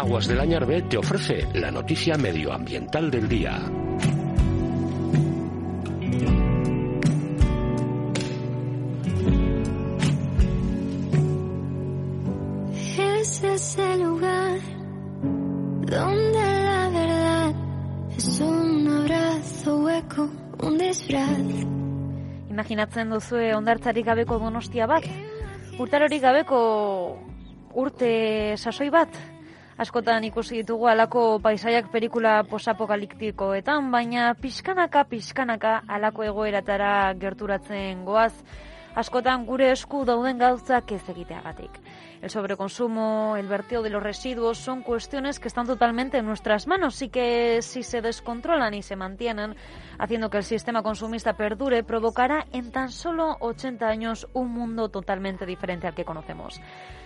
Aguas del Añarbe te ofrece la noticia medioambiental del día. Ese es el lugar donde la verdad es un abrazo hueco, un disfraz. Imaginatzen duzue ondartzarik gabeko donostia bat? Urtarorik gabeko urte sasoi bat? Askotan ikusi ditugu alako paisaiak pelikula posapokaliktikoetan, baina pixkanaka, pixkanaka alako egoeratara gerturatzen goaz, askotan gure esku dauden gauzak ez egiteagatik. El sobreconsumo, el verteo de los residuos son cuestiones que están totalmente en nuestras manos y que si se descontrolan y se mantienen, haciendo que el sistema consumista perdure, provocará en tan solo 80 años un mundo totalmente diferente al que conocemos.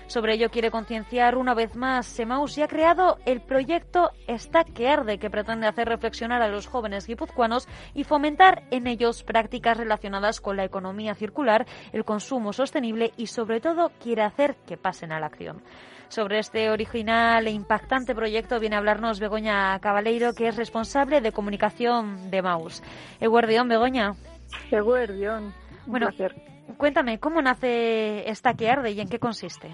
Sobre ello quiere concienciar una vez más Semaus y ha creado el proyecto Está que arde, que pretende hacer reflexionar a los jóvenes guipuzcoanos y fomentar en ellos prácticas relacionadas con la economía circular, el consumo sostenible y sobre todo quiere hacer que pasen a la acción. Sobre este original e impactante proyecto viene a hablarnos Begoña Cabaleiro, que es responsable de comunicación de Maus. Eguardión, Begoña. Eguardión. Bueno, placer. cuéntame, ¿cómo nace esta que arde y en qué consiste?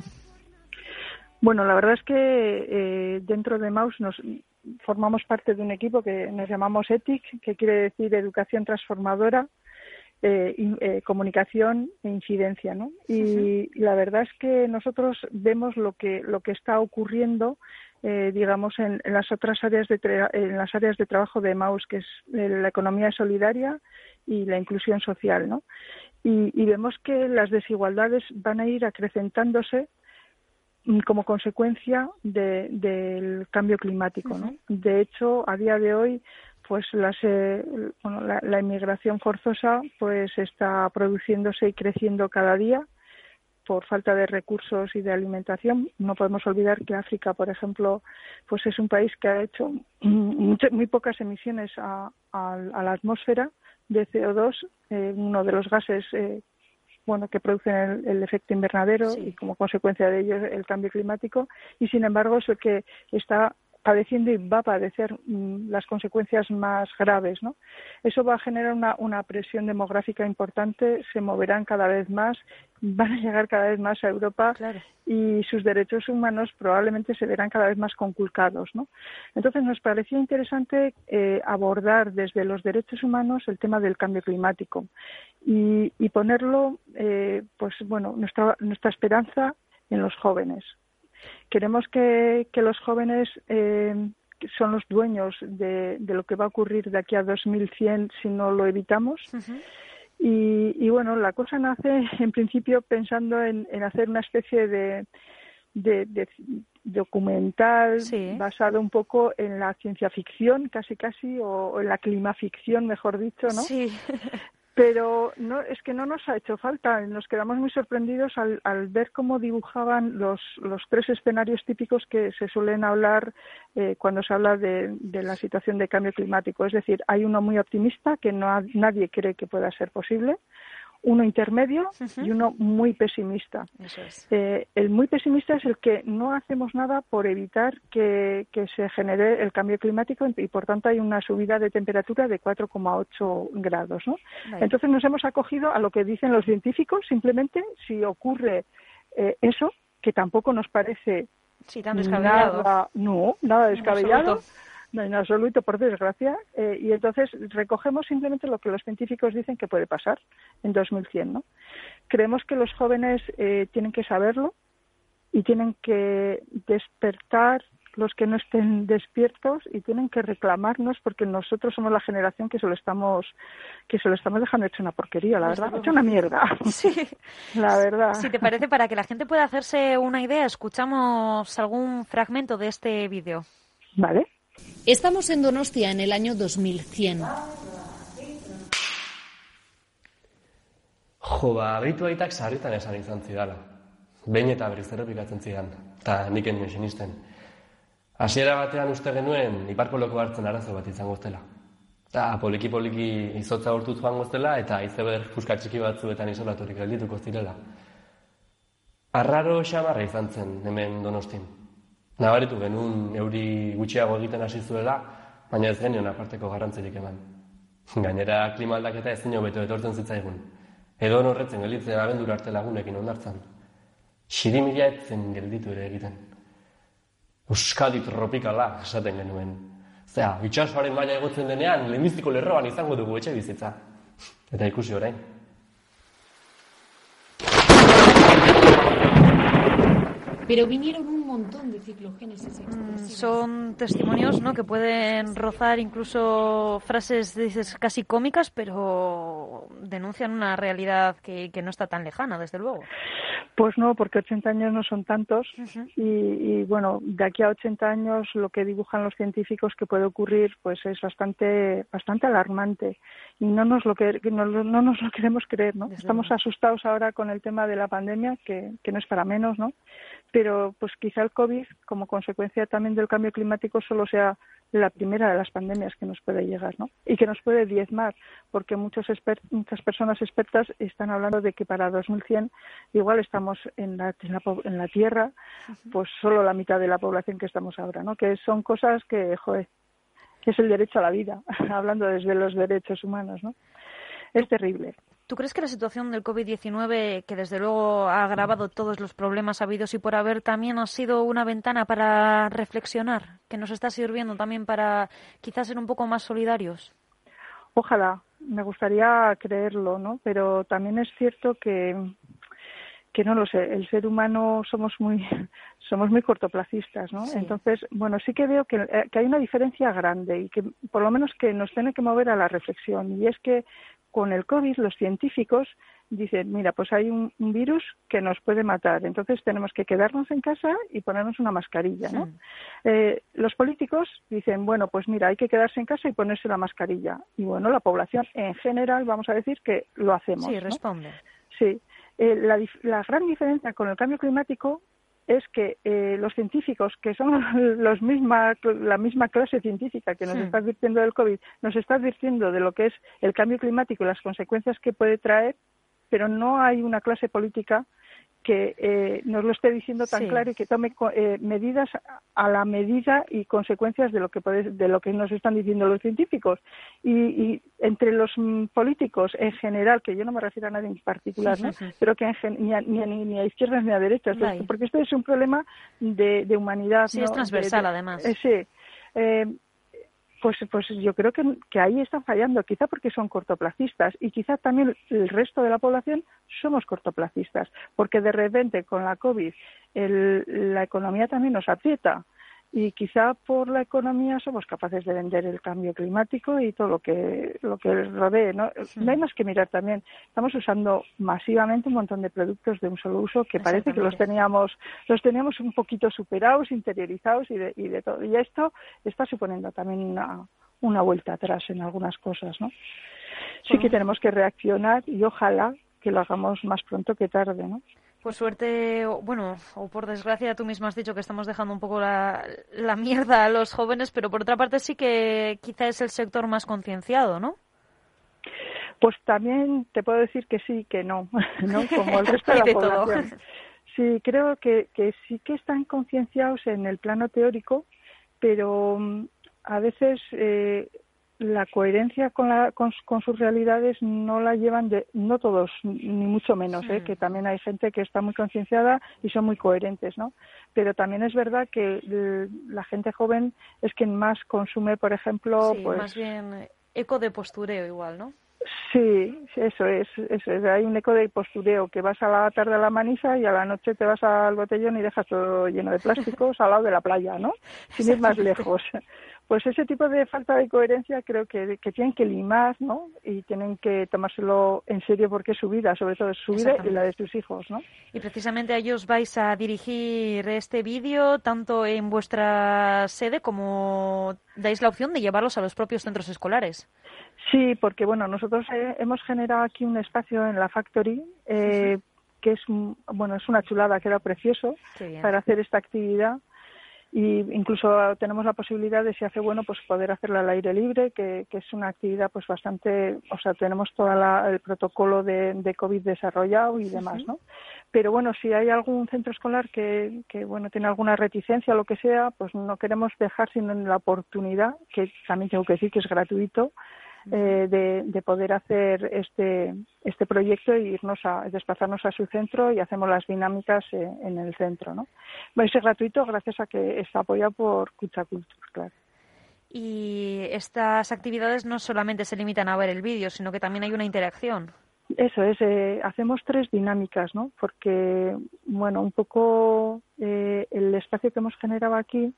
Bueno, la verdad es que eh, dentro de Maus nos formamos parte de un equipo que nos llamamos ETIC, que quiere decir Educación Transformadora, eh, eh, Comunicación e Incidencia, ¿no? Y la verdad es que nosotros vemos lo que lo que está ocurriendo, eh, digamos, en, en las otras áreas de tra- en las áreas de trabajo de Maus, que es la economía solidaria y la inclusión social, ¿no? Y, y vemos que las desigualdades van a ir acrecentándose como consecuencia de- del cambio climático. ¿no? De hecho, a día de hoy, pues las, eh, bueno, la, la inmigración forzosa pues está produciéndose y creciendo cada día por falta de recursos y de alimentación. No podemos olvidar que África, por ejemplo, pues es un país que ha hecho mm, muy pocas emisiones a, a- a la atmósfera de CO2, eh, uno de los gases eh, bueno, que producen el, el efecto invernadero Sí. y como consecuencia de ello el cambio climático y sin embargo es el que está padeciendo y va a padecer mm, las consecuencias más graves, ¿no? Eso va a generar una, una presión demográfica importante, se moverán cada vez más, van a llegar cada vez más a Europa Claro. y sus derechos humanos probablemente se verán cada vez más conculcados. ¿no? Entonces nos parecía interesante eh, abordar desde los derechos humanos el tema del cambio climático y, y ponerlo, eh, pues bueno, nuestra, nuestra esperanza en los jóvenes. Queremos que, que los jóvenes eh, son los dueños de, de lo que va a ocurrir de aquí a 2100 si no lo evitamos. Y, y bueno, la cosa nace en principio pensando en, en hacer una especie de, de, de documental Sí. basado un poco en la ciencia ficción, casi casi, o, o en la climaficción, mejor dicho, ¿no? Sí. Pero no, es que no nos ha hecho falta. Nos quedamos muy sorprendidos al, al ver cómo dibujaban los, los tres escenarios típicos que se suelen hablar eh, cuando se habla de, de la situación de cambio climático. Es decir, hay uno muy optimista que no ha- nadie cree que pueda ser posible, uno intermedio y uno muy pesimista. Eso es. Eh, el muy pesimista es el que no hacemos nada por evitar que, que se genere el cambio climático y por tanto hay una subida de temperatura de 4,8 grados. ¿no? Vale. Entonces nos hemos acogido a lo que dicen los científicos, simplemente si ocurre eh, eso, que tampoco nos parece Sí, tan descabellado. nada, no, nada descabellado, absoluto. No en absoluto, por desgracia, eh, y entonces recogemos simplemente lo que los científicos dicen que puede pasar en 2100, ¿no? Creemos que los jóvenes eh, tienen que saberlo y tienen que despertar los que no estén despiertos y tienen que reclamarnos porque nosotros somos la generación que se lo estamos que se lo estamos dejando hecho una porquería, la verdad, hecho una mierda. Sí. La verdad. Si te parece, para que la gente pueda hacerse una idea, escuchamos algún fragmento de este vídeo. Vale. Estamos en Donostia en el año 2100. Jo, ba, behitu aitak sarritan esan izan zidala. Behin eta berriz errepikatzen zidan, eta nik enuen sinisten. Hasiera batean uste genuen, iparko loko hartzen arazo bat izango zela. Eta poliki-poliki izotza hortuz joango zela, eta izeber fuska txiki batzuetan isolaturik geldituko zirela. Arraro xamarra izan zen hemen donostin. Nabaritu genuen euri gutxiago egiten hasi zuela, baina ez genion aparteko garrantzirik eman. Gainera klima aldaketa ez beto etortzen zitzaigun. Edo horretzen gelitzen abendur arte lagunekin ondartzan. Xirimila etzen gelditu ere egiten. Euskadi tropikala esaten genuen. Zea, itxasoaren baina egotzen denean, lehenbiziko lerroan izango dugu etxe bizitza. Eta ikusi orain. Pero vinieron un montón de ciclogénesis Mm, expresivas. Son testimonios ¿no? que pueden rozar incluso frases dices, casi cómicas, pero denuncian una realidad que, que no está tan lejana, desde luego. Pues no, porque 80 años no son tantos y, y, bueno, de aquí a 80 años lo que dibujan los científicos que puede ocurrir pues es bastante bastante alarmante y no nos lo que no, no nos lo queremos creer, ¿no? Desde Estamos asustados ahora con el tema de la pandemia que, que no es para menos, ¿no? Pero pues quizá el COVID como consecuencia también del cambio climático solo sea la primera de las pandemias que nos puede llegar, ¿no? Y que nos puede diezmar, porque muchos muchas personas expertas están hablando de que para 2100 igual estamos en la, en la, en la Tierra, pues solo la mitad de la población que estamos ahora, ¿no? Que son cosas que, joder, que es el derecho a la vida, hablando desde los derechos humanos, ¿no? Es terrible. ¿Tú crees que la situación del COVID-19, que desde luego ha agravado todos los problemas habidos y por haber, también ha sido una ventana para reflexionar, que nos está sirviendo también para quizás ser un poco más solidarios? Ojalá, me gustaría creerlo, ¿no? Pero también es cierto que que no lo sé, el ser humano somos muy somos muy cortoplacistas, ¿no? Sí. Entonces, bueno, sí que veo que, eh, que hay una diferencia grande y que por lo menos que nos tiene que mover a la reflexión y es que con el COVID los científicos dicen, mira, pues hay un, un virus que nos puede matar, entonces tenemos que quedarnos en casa y ponernos una mascarilla, ¿no? Eh, los políticos dicen, bueno, pues mira, hay que quedarse en casa y ponerse la mascarilla. Y bueno, la población en general, vamos a decir que lo hacemos. Sí, ¿no? responde. Sí. Eh, la gran diferencia con el cambio climático es que eh, los científicos, que son los misma, la misma clase científica que nos está advirtiendo del COVID, nos está advirtiendo de lo que es el cambio climático y las consecuencias que puede traer, pero no hay una clase política que eh, nos lo esté diciendo tan Sí. claro y que tome eh, medidas a la medida y consecuencias de lo que puede- de lo que nos están diciendo los científicos y, y entre los mm, políticos en general que yo no me refiero a nadie en particular ¿no? pero que en ni, a, ni, a, ni a izquierdas ni a derechas porque esto es un problema de, de humanidad Sí, ¿no? es transversal, De- de- además. eh, sí Eh, pues, pues yo creo que, ahí están fallando, quizá porque son cortoplacistas y quizá también el resto de la población somos cortoplacistas, porque de repente con la COVID el- la economía también nos aprieta y quizá por la economía somos capaces de vender el cambio climático y todo lo que lo que rodee, ¿no? No hay más que mirar también. Estamos usando masivamente un montón de productos de un solo uso que parece que los teníamos los teníamos un poquito superados, interiorizados y de, y de todo. Y esto está suponiendo también una, una vuelta atrás en algunas cosas, ¿no? Sí que tenemos que reaccionar y ojalá que lo hagamos más pronto que tarde, ¿no? Por suerte, o- bueno, o por desgracia, tú misma has dicho que estamos dejando un poco la, la mierda a los jóvenes, pero por otra parte sí que quizá es el sector más concienciado, ¿no? Pues también te puedo decir que sí, que no, ¿no? Como el resto de la población. Sí, creo que, que sí que están concienciados en el plano teórico, pero mm, a veces eh, la coherencia con, la, con, con sus realidades no la llevan de, no todos, ni mucho menos, ¿eh? Mm. que también hay gente que está muy concienciada y son muy coherentes, ¿no? Pero también es verdad que la gente joven es quien más consume, por ejemplo, sí, pues más bien eco de postureo igual, ¿no? Sí, eso es, eso es. Hay un eco de postureo, que vas a la tarde a la manisa y a la noche te vas al botellón y dejas todo lleno de plásticos al lado de la playa, ¿no? Sin ir más lejos. Pues ese tipo de falta de coherencia creo que, que tienen que limar, ¿no? Y tienen que tomárselo en serio porque es su vida, sobre todo es su vida y la de sus hijos, ¿no? Y precisamente a ellos vais a dirigir este vídeo tanto en vuestra sede como dais la opción de llevarlos a los propios centros escolares. Sí, porque bueno, nosotros eh, hemos generado aquí un espacio en la Factory eh, que es bueno es una chulada, queda precioso para hacer esta actividad y incluso tenemos la posibilidad de si hace bueno pues poder hacerla al aire libre que, que es una actividad pues bastante o sea tenemos todo el protocolo de, de covid desarrollado y demás no pero bueno, si hay algún centro escolar que, que, bueno tiene alguna reticencia o lo que sea, pues no queremos dejar sino en la oportunidad, que también tengo que decir que es gratuito, eh, de, de, poder hacer este este proyecto e irnos a desplazarnos a su centro y hacemos las dinámicas eh, en el centro, ¿no? Va a ser gratuito gracias a que está apoyado por Cucha Culture, claro. Y estas actividades no solamente se limitan a ver el vídeo, sino que también hay una interacción. Eso es, eh, hacemos tres dinámicas, ¿no? Porque, bueno, un poco eh, el espacio que hemos generado aquí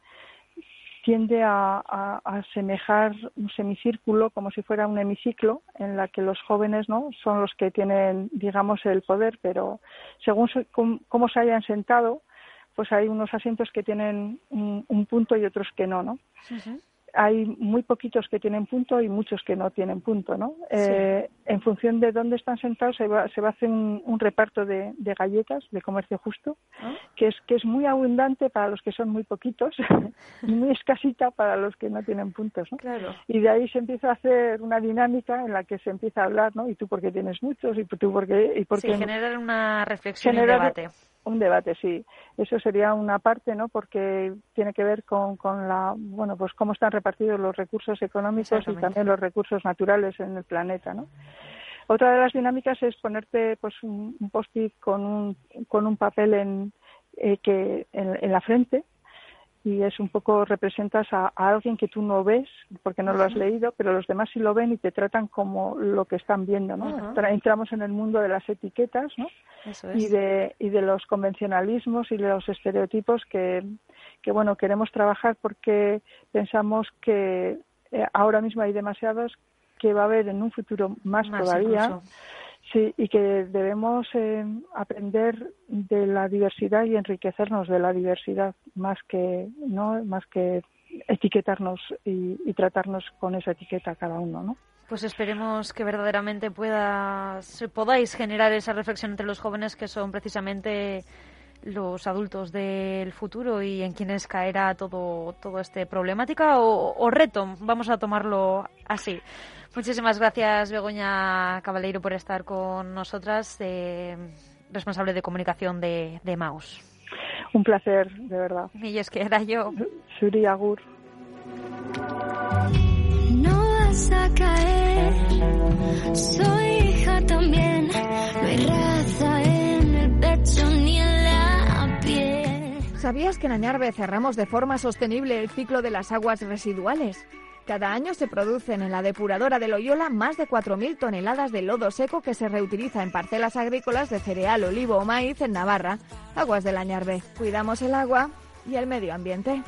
tiende a, a, a, asemejar un semicírculo como si fuera un hemiciclo en la que los jóvenes no son los que tienen digamos el poder pero según se, cómo se hayan sentado pues hay unos asientos que tienen un, un punto y otros que no no hay muy poquitos que tienen punto y muchos que no tienen punto, ¿no? Sí. Eh, en función de dónde están sentados se va, se va a hacer un, un reparto de, de, galletas de comercio justo, ¿Ah? que es que es muy abundante para los que son muy poquitos y muy escasita para los que no tienen puntos, ¿no? Claro. Y de ahí se empieza a hacer una dinámica en la que se empieza a hablar, ¿no? Y tú porque tienes muchos y tú porque y porque sí, generar una reflexión generar, y un debate un debate, sí. Eso sería una parte, ¿no? Porque tiene que ver con, con la, bueno, pues cómo están repartidos los recursos económicos y también los recursos naturales en el planeta, ¿no? Otra de las dinámicas es ponerte, pues, un, un post-it con un, con un papel en, eh, que en, en la frente y es un poco representas a, a, alguien que tú no ves porque no lo has leído, pero los demás sí lo ven y te tratan como lo que están viendo, ¿no? Uh -huh. Entramos en el mundo de las etiquetas, ¿no? Eso es. Y de y de los convencionalismos y de los estereotipos que que bueno queremos trabajar porque pensamos que eh, ahora mismo hay demasiados que va a haber en un futuro más, más todavía. Incluso. Sí, y que debemos eh, aprender de la diversidad y enriquecernos de la diversidad más que no más que etiquetarnos y, y tratarnos con esa etiqueta cada uno, ¿no? Pues esperemos que verdaderamente pueda, podáis generar esa reflexión entre los jóvenes que son precisamente los adultos del futuro y en quienes caerá todo, todo este problemática o, o reto, vamos a tomarlo así. Muchísimas gracias, Begoña Cabaleiro, por estar con nosotras, eh, responsable de comunicación de, de Maus. Un placer, de verdad. Y es que era yo. Suri Agur. No vas a caer, soy ¿Sabías que en Añarbe cerramos de forma sostenible el ciclo de las aguas residuales? Cada año se producen en la depuradora de Loyola más de 4.000 toneladas de lodo seco que se reutiliza en parcelas agrícolas de cereal, olivo o maíz en Navarra. Aguas del Añarbe. Cuidamos el agua y el medio ambiente.